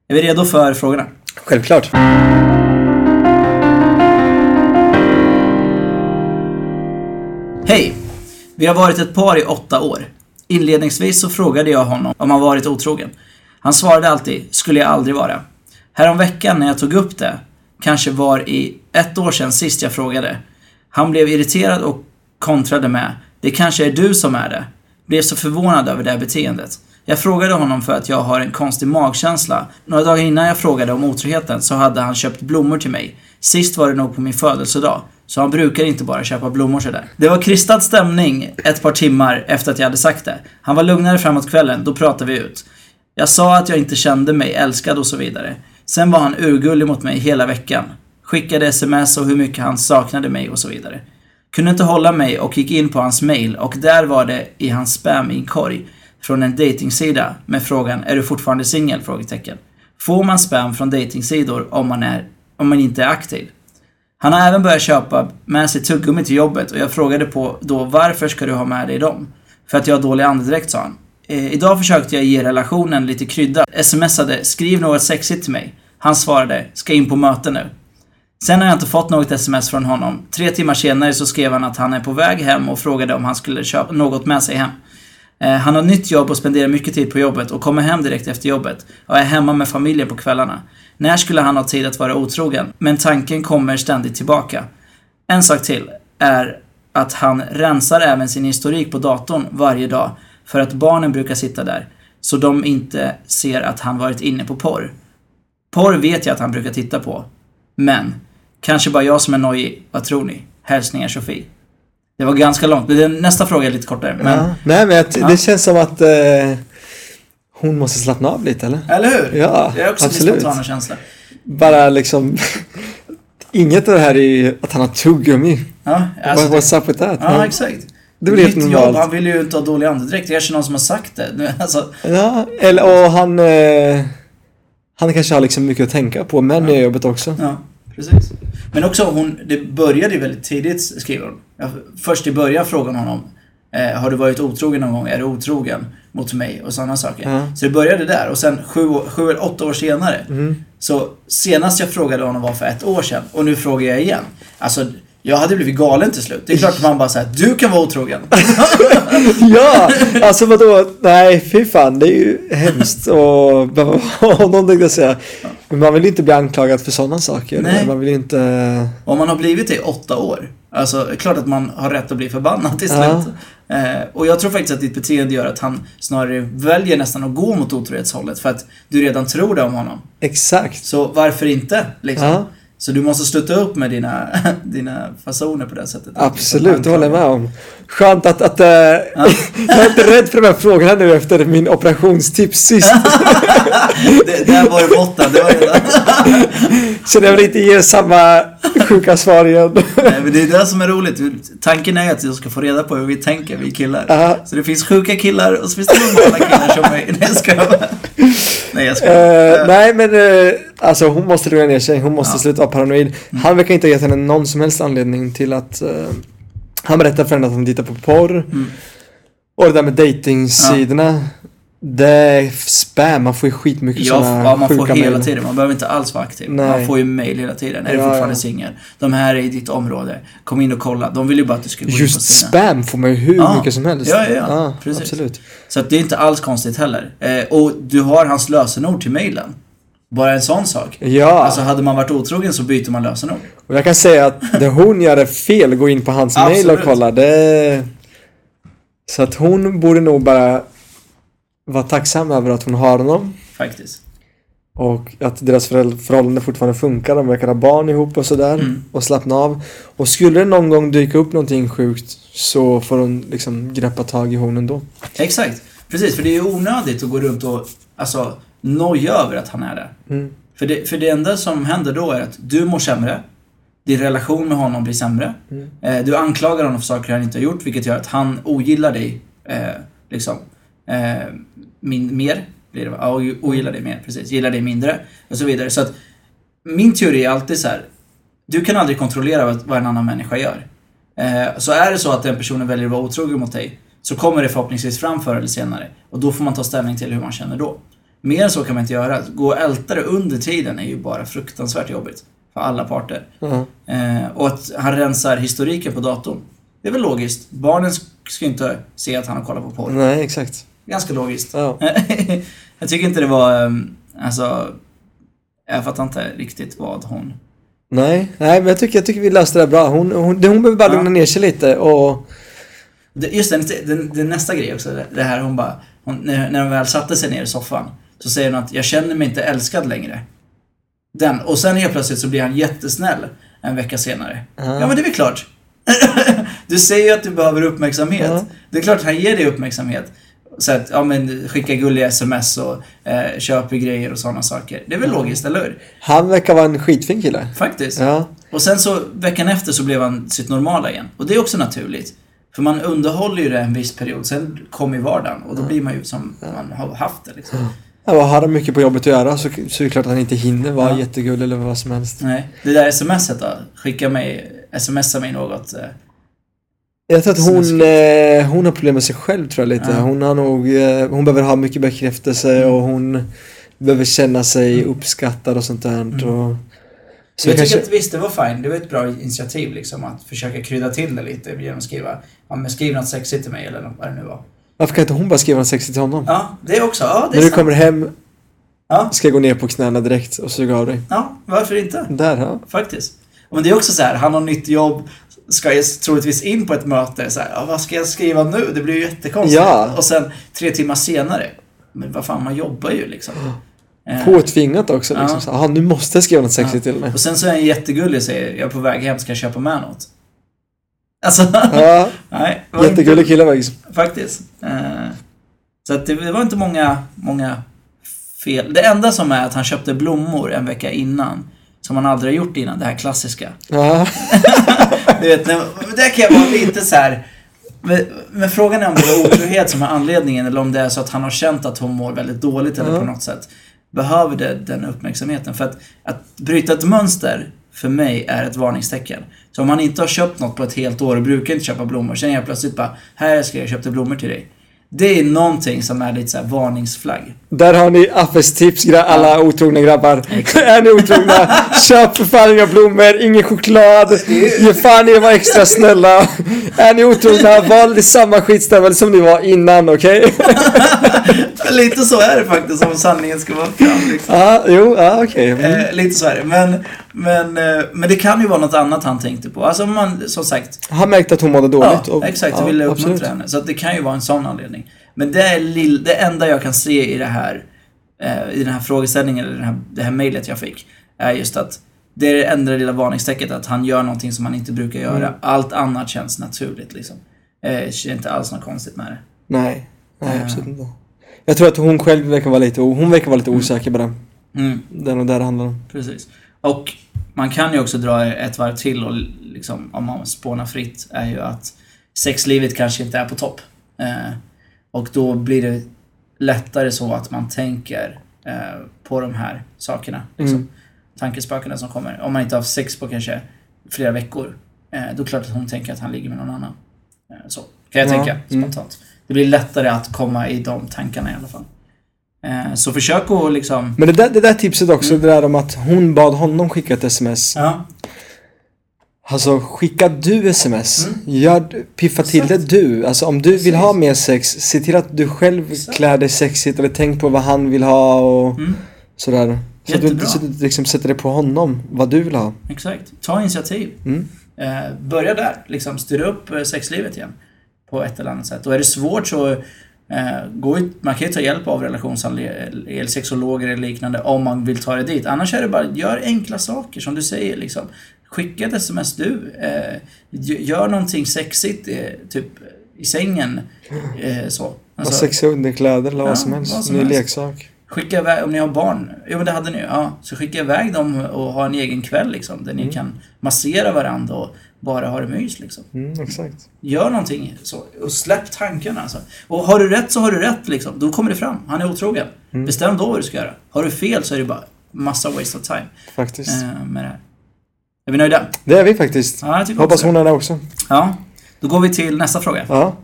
Är vi redo för frågorna? Självklart. Hej! Vi har varit ett par i åtta år. Inledningsvis så frågade jag honom om han varit otrogen. Han svarade alltid, skulle jag aldrig vara. Häromveckan när jag tog upp det, kanske var i ett år sedan sist jag frågade. Han blev irriterad och kontrade med, det kanske är du som är det. Blev så förvånad över det här beteendet. Jag frågade honom för att jag har en konstig magkänsla. Några dagar innan jag frågade om otroheten så hade han köpt blommor till mig. Sist var det nog på min födelsedag. Så han brukar inte bara köpa blommor sådär. Det var kristad stämning ett par timmar efter att jag hade sagt det. Han var lugnare framåt kvällen, då pratade vi ut. Jag sa att jag inte kände mig älskad och så vidare. Sen var han urgullig mot mig hela veckan. Skickade sms och hur mycket han saknade mig och så vidare. Kunde inte hålla mig och gick in på hans mail och där var det i hans spam-inkorg från en datingsida med frågan “Är du fortfarande singel?” Får man spam från datingsidor om man, är, om man inte är aktiv? Han har även börjat köpa med sig tuggummi till jobbet och jag frågade på då varför ska du ha med dig dem? För att jag har dålig andedräkt sa han. Eh, idag försökte jag ge relationen lite krydda. Smsade “Skriv något sexigt till mig”. Han svarade “Ska in på möte nu”. Sen har jag inte fått något sms från honom. Tre timmar senare så skrev han att han är på väg hem och frågade om han skulle köpa något med sig hem. Eh, han har nytt jobb och spenderar mycket tid på jobbet och kommer hem direkt efter jobbet och är hemma med familjen på kvällarna. När skulle han ha tid att vara otrogen? Men tanken kommer ständigt tillbaka. En sak till är att han rensar även sin historik på datorn varje dag för att barnen brukar sitta där så de inte ser att han varit inne på porr. Porr vet jag att han brukar titta på. Men, kanske bara jag som är nojig. Vad tror ni? Hälsningar Sofie. Det var ganska långt, men nästa fråga är lite kortare. Men, Ja. Nej men jag, Ja. det känns som att eh, hon måste slappna av lite eller? Eller hur? Ja, det är också absolut. min spontana känsla. Bara liksom (laughs) Inget av det här är att han har tuggummi. Ja, alltså, What- What's up with that? ja Han- exakt. det väl helt jobb, normalt. han vill ju inte ha dålig andedräkt. Det kanske någon som har sagt det. Alltså, Ja, eller och han eh, Han kanske har liksom mycket att tänka på men i jobbet också. ja, precis. Men också hon, det började ju väldigt tidigt skriver hon. Jag, först i början frågade hon honom eh, Har du varit otrogen någon gång? Är du otrogen mot mig? Och sådana saker. Ja. Så det började där och sen sju, sju eller åtta år senare Mm. Så senast jag frågade honom var för ett år sedan och nu frågar jag igen. Alltså, jag hade blivit galen till slut. Det är klart att man bara säger du kan vara otrogen. (laughs) Ja, alltså vadå? Nej, fy fan. Det är ju hemskt och behöva ha honom tänkte jag säga. Men man vill inte bli anklagad för sådana saker. Nej. Man vill inte... Om man har blivit det i åtta år. Alltså, klart att man har rätt att bli förbannad till slut. Ja. Eh, och jag tror faktiskt att ditt beteende gör att han snarare väljer nästan att gå mot otrohetshållet för att du redan tror det om honom. Exakt. Så varför inte? Liksom. Ja. Så du måste sluta upp med dina, (laughs) dina fasoner på det sättet. Absolut, det håller jag med om. Skönt att, att äh, (laughs) jag är inte rädd för de här frågorna nu efter min operationstips sist. (laughs) det, där var det botten. Det var hela... Så jag vill inte ge samma sjuka svar igen. Nej, men det är det som är roligt. Tanken är att jag ska få reda på hur vi tänker, vi killar. Ja. Så det finns sjuka killar och så finns det normala killar som mig. Nej, jag skojar. Nej, jag Eh, skojar. nej men eh, alltså hon måste lugna ner sig, hon måste Ja. sluta vara paranoid. Han verkar inte ha gett henne någon som helst anledning till att eh, Han berättar för henne att han tittar på porr. Mm. Och det där med datingsidorna Det är spam, man får ju skitmycket Ja, sådana ja, man får hela mejl. tiden. Man behöver inte alls vara aktiv. Nej. Man får ju mail hela tiden. Är du Ja, fortfarande ja. singel? De här är i ditt område. Kom in och kolla. De vill ju bara att du ska gå in på Just sidan. spam får man ju hur Ja. mycket som helst. Ja, ja, ja. Precis. absolut. Så att det är inte alls konstigt heller. Eh, och du har hans lösenord till mailen. Bara en sån sak. Ja, Alltså hade man varit otrogen så byter man lösenord. och jag kan säga att det hon gör är fel, gå in på hans mail och kolla. Det... Så att hon borde nog bara vara tacksam över att hon har honom. Faktiskt. Och att deras förhållande fortfarande funkar, de verkar ha barn ihop och sådär. Mm. Och slappna av. Och skulle det någon gång dyka upp någonting sjukt så får hon liksom greppa tag i hon ändå. Exakt. Precis, för det är onödigt att gå runt och alltså, noja över att han är där. Mm. För det, för det enda som händer då är att du mår sämre. Din relation med honom blir sämre. Mm. Eh, du anklagar honom för saker han inte har gjort, vilket gör att han ogillar dig. Eh, liksom. Eh, min, mer blir det va? Ja, o- ogillar dig mer, precis. Gillar dig mindre. Och så vidare. Så att min teori är alltid så här. Du kan aldrig kontrollera vad, vad en annan människa gör. Eh, så är det så att den personen väljer att vara otrogen mot dig, så kommer det förhoppningsvis fram förr eller senare. Och då får man ta ställning till hur man känner då. Mer än så kan man inte göra. Gå och älta det under tiden är ju bara fruktansvärt jobbigt. För alla parter. Ja. Eh, och att han rensar historiken på datorn. Det är väl logiskt. Barnen sk- ska inte se att han har kollat på porr. Nej, exakt. Ganska logiskt. Ja. (laughs) jag tycker inte det var, ehm, alltså... Jag fattar inte riktigt vad hon... Nej, nej men jag tycker, jag tycker vi löste det bra. Hon, hon, hon behöver bara Ja. lugna ner sig lite och... Just det, det, det nästa grej också. Det, här hon bara... Hon, när, när hon väl satte sig ner i soffan så säger hon att jag känner mig inte älskad längre. Den. Och sen helt plötsligt så blir han jättesnäll en vecka senare. Ja. Ja men det är väl klart. (laughs) du säger ju att du behöver uppmärksamhet. Ja. Det är klart han ger dig uppmärksamhet. Så att, ja men skicka gulliga sms och eh, köper grejer och sådana saker. Det är väl logiskt, eller hur? Han verkar vara en skitfin kille. Faktiskt. Ja. Och sen så veckan efter så blev han sitt normala igen. Och det är också naturligt. För man underhåller ju det en viss period, sen kommer ju vardagen och då blir man ju som man har haft det liksom. Ja, och har han mycket på jobbet att göra så, så är det klart att han inte hinner vara Ja. jättegullig eller vad som helst. Nej. Det där smset då? Skicka mig, smsa mig något. Jag tror att hon, eh, hon har problem med sig själv tror jag lite. Ja. Hon har nog, eh, hon behöver ha mycket bekräftelse Mm. och hon behöver känna sig Mm. uppskattad och sånt där. Mm. Och, Så jag kanske, tycker att visst, det var fine. Det var ett bra initiativ liksom att försöka krydda till det lite genom att skriva, ja men skriv något sexigt till mig eller något, vad det nu var. varför kan inte hon bara skriva något sexigt till honom? Ja, det också. Ja, det När är du sant. kommer hem Ja, ska jag gå ner på knäna direkt och suga av dig. ja, varför inte? Där, ja. Faktiskt. Men det är också så här, han har nytt jobb, ska ju troligtvis in på ett möte, så här, ja, vad ska jag skriva nu? Det blir ju jättekonstigt. Ja. Och sen tre timmar senare, men vad fan, man jobbar ju liksom. Eh, Påtvingat också Ja. liksom. Så, aha, nu måste jag skriva något sexigt till mig. Och sen så är han jättegullig och säger, jag är på väg hem, ska jag köpa med något? Alltså, Ja, (laughs) nej. jättegullig inte- kille faktiskt. Faktiskt. Eh, så att det, det var inte många, många fel. Det enda som är att han köpte blommor en vecka innan. Som han aldrig har gjort innan, det här klassiska. Ja. (laughs) Du vet, när, där kan jag vara lite så här. Men, men frågan är om det var otrohet som är anledningen eller om det är så att han har känt att hon mår väldigt dåligt eller på något sätt behöver det, den uppmärksamheten. För att, att bryta ett mönster för mig är ett varningstecken. Så om man inte har köpt något på ett helt år och brukar inte köpa blommor, sen jag plötsligt bara Här ska jag köpte blommor till dig. Det är någonting som är lite så här varningsflagg. Där har ni Affes tips, alla otrogna grabbar. (laughs) är ni otrogna, (laughs) köp för fan inga blommor, ingen choklad, ge fan i att vara extra snälla. (laughs) är ni otrogna, var samma skitstövel som ni var innan, okej? lite så är det faktiskt om sanningen ska vara fram liksom. Ja, jo, ja okej. Mm. Eh, lite så är det. Men, men, eh, men det kan ju vara något annat han tänkte på. Alltså man, som sagt, Han märkte att hon mådde dåligt. Ja, och- exakt. ja, Jag ville absolut. uppmuntra henne. Så att det kan ju vara en sån anledning. Men det är lill, det enda jag kan se i det här, eh, i den här frågeställningen, eller den här, det här mejlet jag fick, är just att det är det enda lilla varningstecknet att han gör någonting som han inte brukar göra. Mm. Allt annat känns naturligt liksom. Eh, det är inte alls något konstigt med det. Nej, nej absolut inte. Jag tror att hon själv verkar vara lite, hon verkar vara lite Mm. osäker på det. Mm, är nog där handlar om. precis. Och man kan ju också dra ett varv till och liksom, om man spånar fritt, är ju att sexlivet kanske inte är på topp. Eh, och då blir det lättare så att man tänker eh, på de här sakerna. Liksom. Mm. Tankespökena som kommer. Om man inte har haft sex på kanske flera veckor. Eh, då är det klart att hon tänker att han ligger med någon annan. Eh, så kan jag Ja, tänka mm. spontant. Det blir lättare att komma i de tankarna i alla fall. Eh, så försök att liksom... Men det där, det där tipset också, det där om att hon bad honom skicka ett sms. Ja, Alltså skicka du sms. Mm. Gör, piffa till det du. Alltså om du vill Precis. ha mer sex, se till att du själv Exakt. klär dig sexigt eller tänk på vad han vill ha och mm, sådär. Så att du inte så liksom sätter det på honom, vad du vill ha. exakt. Ta initiativ. Mm. Eh, börja där. Liksom styra upp eh, sexlivet igen. På ett eller annat sätt. Och är det svårt så gå ut, man kan ju ta hjälp av eller sexologer eller liknande om man vill ta det dit. Annars är det bara, gör enkla saker som du säger liksom. Skicka ett sms du. Eh, gör någonting sexigt, eh, typ i sängen. Eh, så. Och Alltså, sexiga underkläder eller Ja, vad som helst. vad som Ny helst. leksak. Skicka iväg, om ni har barn, jo men det hade ni ja. Så skicka iväg dem och ha en egen kväll liksom. Där ni kan massera varandra och bara ha det mys liksom. Mm, exakt. Gör någonting så, och släpp tankarna alltså. Och har du rätt så har du rätt liksom. Då kommer det fram. Han är otrogen. Bestäm då vad du ska göra. Har du fel så är det bara massa waste of time Faktiskt. eh, med det här. Är vi nöjda? Det är vi faktiskt. Ja, Hoppas också hon är det också. Ja. Då går vi till nästa fråga. Ja.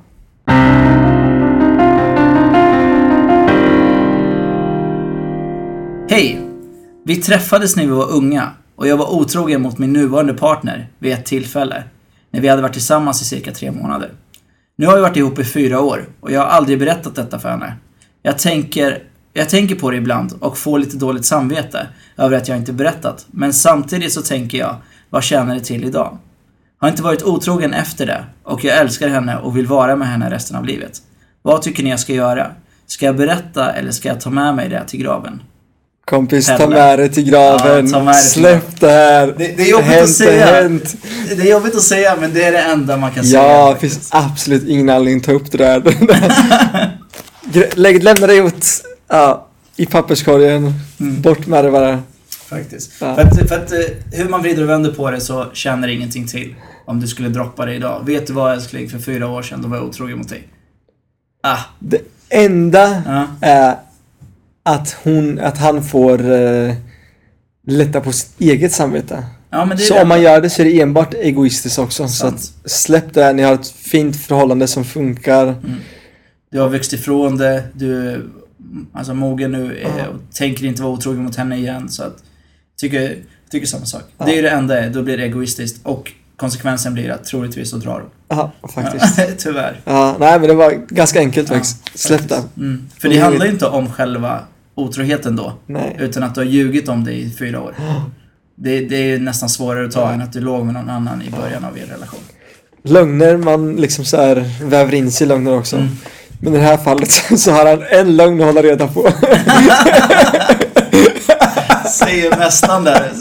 Hej! Vi träffades när vi var unga och jag var otrogen mot min nuvarande partner vid ett tillfälle. När vi hade varit tillsammans i cirka tre månader. Nu har vi varit ihop i fyra år och jag har aldrig berättat detta för henne. Jag tänker, jag tänker på det ibland och får lite dåligt samvete över att jag inte berättat. Men samtidigt så tänker jag, vad tjänar det till idag? Har inte varit otrogen efter det och jag älskar henne och vill vara med henne resten av livet. Vad tycker ni jag ska göra? Ska jag berätta eller ska jag ta med mig det till graven? Kompis, ta Pelle. med det till graven. Ja, ta det Släpp det här. Det- det är jobbigt hänt att säga. hänt. Det är jobbigt att säga, men det är det enda man kan säga. Ja, det finns absolut ingen anledning att ta upp det där. (laughs) Lägg, lämna det åt, ja, i papperskorgen. Mm. Bort med det bara. Faktiskt. Ja. För, att, för att eh, hur man vrider och vänder på det så känner det ingenting till. Om du skulle droppa det idag. Vet du vad älskling, för fyra år sedan då var jag otrogen mot dig. Ah, Det enda ja. är att, hon, att han får eh, lätta på sitt eget samvete. ja är Så det. om man gör det så är det enbart egoistiskt också. Så Sant. att släpp det, ni har ett fint förhållande som funkar. Du har växt ifrån det, du är alltså, mogen nu eh, Ja. och tänker inte vara otrogen mot henne igen. Så att, tycker, tycker samma sak. Ja. Det är det enda, då blir det egoistiskt. Och konsekvensen blir att troligtvis att dra dem. Ja, faktiskt. Ja, (laughs) Tyvärr. Ja, nej men det var ganska enkelt Ja, faktiskt. Släpp det. Mm. För det handlar ju inte om själva otroheten då. Nej. Utan att du har ljugit om det i fyra år. (gasps) Det, det är nästan svårare att ta än att du låg med någon annan i början av er relation. Lögner, man liksom så här väver in sig i lögner också. Mm. Men i det här fallet så har han en lögn att hålla reda på. (laughs) Säger mästaren där.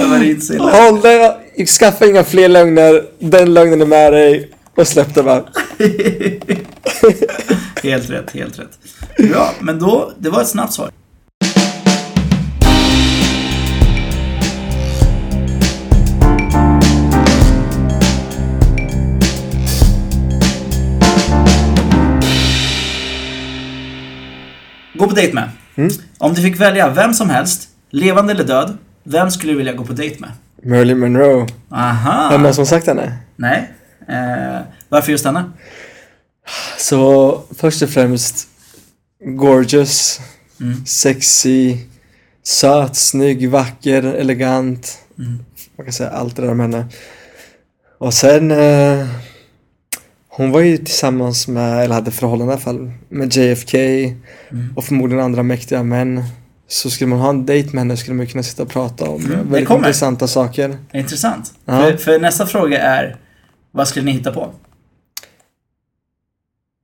Svävar (laughs) in sig. Håll dig, skaffa inga fler lögner, den lögnen är med dig och släpp det bara. (laughs) Helt rätt, helt rätt. Bra, men då, det var ett snabbt svar. Gå på dejt med. Mm. Om du fick välja vem som helst, levande eller död, vem skulle du vilja gå på dejt med? Marilyn Monroe. Aha! någon som sagt henne? Nej. Eh, varför just denna? Så först och främst gorgeous, Mm. sexy, söt, snygg, vacker, elegant. Mm. Man kan säga allt det där om henne. Och sen eh, hon var ju tillsammans med, eller hade förhållande i alla fall, med JFK Mm. och förmodligen andra mäktiga män. Så skulle man ha en dejt med henne skulle man kunna sitta och prata om Mm, väldigt kommer. intressanta saker. Intressant. Ja. För, för nästa fråga är, vad skulle ni hitta på?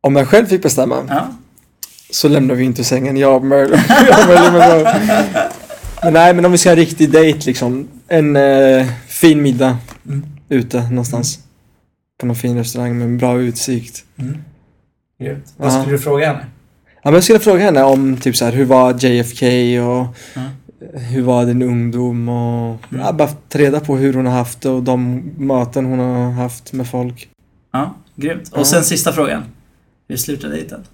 Om jag själv fick bestämma Ja. så lämnar vi inte sängen, jag och Monroe. (laughs) Men nej, men om vi ska ha en riktig dejt liksom. En eh, fin middag Mm. ute någonstans. På någon fin restaurang med en bra utsikt. Mm. Vad skulle du fråga henne? Ja, men jag skulle fråga henne om typ så här, hur var JFK och Ja. hur var din ungdom och Mm. ja, bara ta reda på hur hon har haft det och de möten hon har haft med folk. Ja, grymt. Och sen sista frågan. Hur slutar dejten?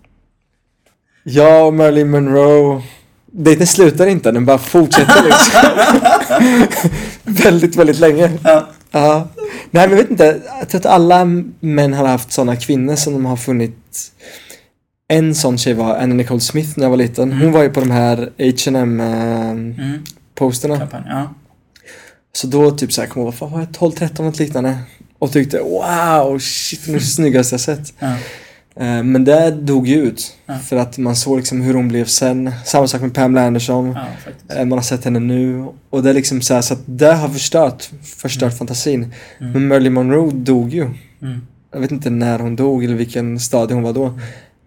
Jag och Marilyn Monroe Dejten slutar inte, den bara fortsätter liksom. (laughs) väldigt, väldigt länge. Ja. Ja. Nej men jag vet inte, jag tror att alla män har haft sådana kvinnor som de har funnit En sån tjej var Anna Nicole Smith när jag var liten. Hon var ju på de här H&M eh, Mm. posterna. Kampanj. Ja. Så då typ såhär, kom jag ihåg, vad var jag, 12-13 något liknande. Och tyckte wow, shit hon är det snyggaste jag sett. Ja. Eh, Men det dog ju ut. Ja. För att man såg liksom hur hon blev sen. Samma sak med Pamela Anderson. ja. Eh, Man har sett henne nu. Och det är liksom så, här, så att det har förstört, förstört fantasin. Mm. Men Marilyn Monroe dog ju. Mm. jag vet inte när hon dog eller vilken stadie hon var då.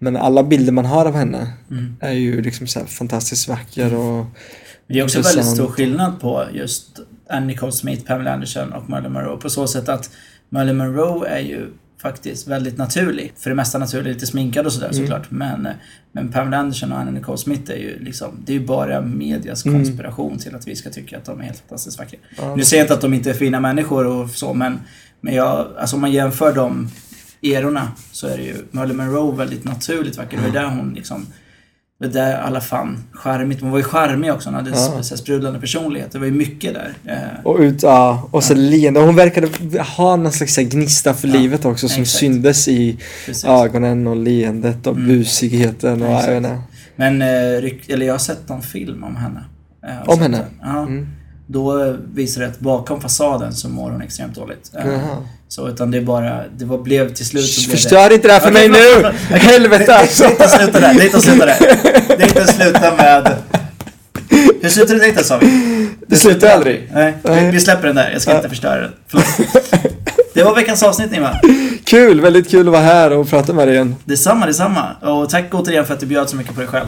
Men alla bilder man har av henne Mm. är ju liksom så fantastiskt vacker och Det är också Intressant. väldigt stor skillnad på just Annie Nicole Smith, Pamela Anderson och Marilyn Monroe på så sätt att Marilyn Monroe är ju faktiskt väldigt naturlig. För det mesta naturlig, lite sminkad och sådär Mm. såklart. Men, men Pamela Anderson och Annie Nicole Smith är ju liksom, det är ju bara medias Mm. konspiration till att vi ska tycka att de är helt fantastiskt vackra. Ja. Nu säger jag inte att de inte är fina människor och så, men, men jag, alltså om man jämför de erorna så är det ju Marilyn Monroe väldigt naturligt vacker. Det var där hon liksom det där alla fann charmigt. Hon var ju charmig också. Hon hade Ja. så sprudlande personlighet. Det var ju mycket där. Eh, Och ut, ja, och så leende. Hon verkade ha någon slags gnista för Ja, livet också som exakt. syndes i precis. ögonen och leendet och Mm. busigheten och jag vet. Men eh, eller jag har sett någon film om henne. Eh, Om henne? den. Ja. Mm. Då visar det att bakom fasaden så mår hon extremt dåligt. Jaha. Så utan det bara, det var, blev till slut så blev Förstör inte det här för Okej, mig nu! Helvete det. alltså! Det är inte att sluta där, det är inte att sluta där. Det är inte att sluta med... Hur slutar det inte sa vi? Det slutar aldrig. Nej, vi, vi släpper den där. Jag ska Ja. inte förstöra den. Förlåt. Det var veckans avsnitt Ingvar. Kul, väldigt kul att vara här och prata med dig igen. Detsamma, detsamma. Och tack återigen för att du bjöd så mycket på dig själv.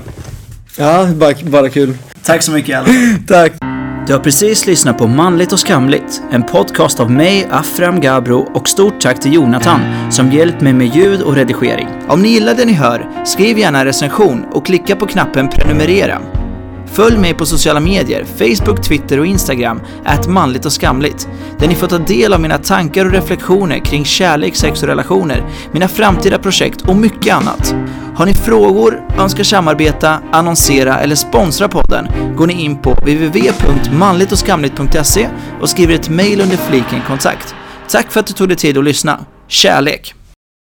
Ja, bara, bara kul. Tack så mycket alla. Tack! Du har precis lyssnat på Manligt och skamligt, en podcast av mig, Afram Gabro och stort tack till Jonathan som hjälpt mig med ljud och redigering. Om ni gillar det ni hör, skriv gärna en recension och klicka på knappen prenumerera. Följ mig på sociala medier, Facebook, Twitter och Instagram, att manligt och skamligt, där ni får ta del av mina tankar och reflektioner kring kärlek, sex och relationer, mina framtida projekt och mycket annat. Har ni frågor, önskar samarbeta, annonsera eller sponsra podden går ni in på www.manligtochskamligt.se och skriver ett mejl under fliken kontakt. Tack för att du tog dig tid att lyssna. Kärlek!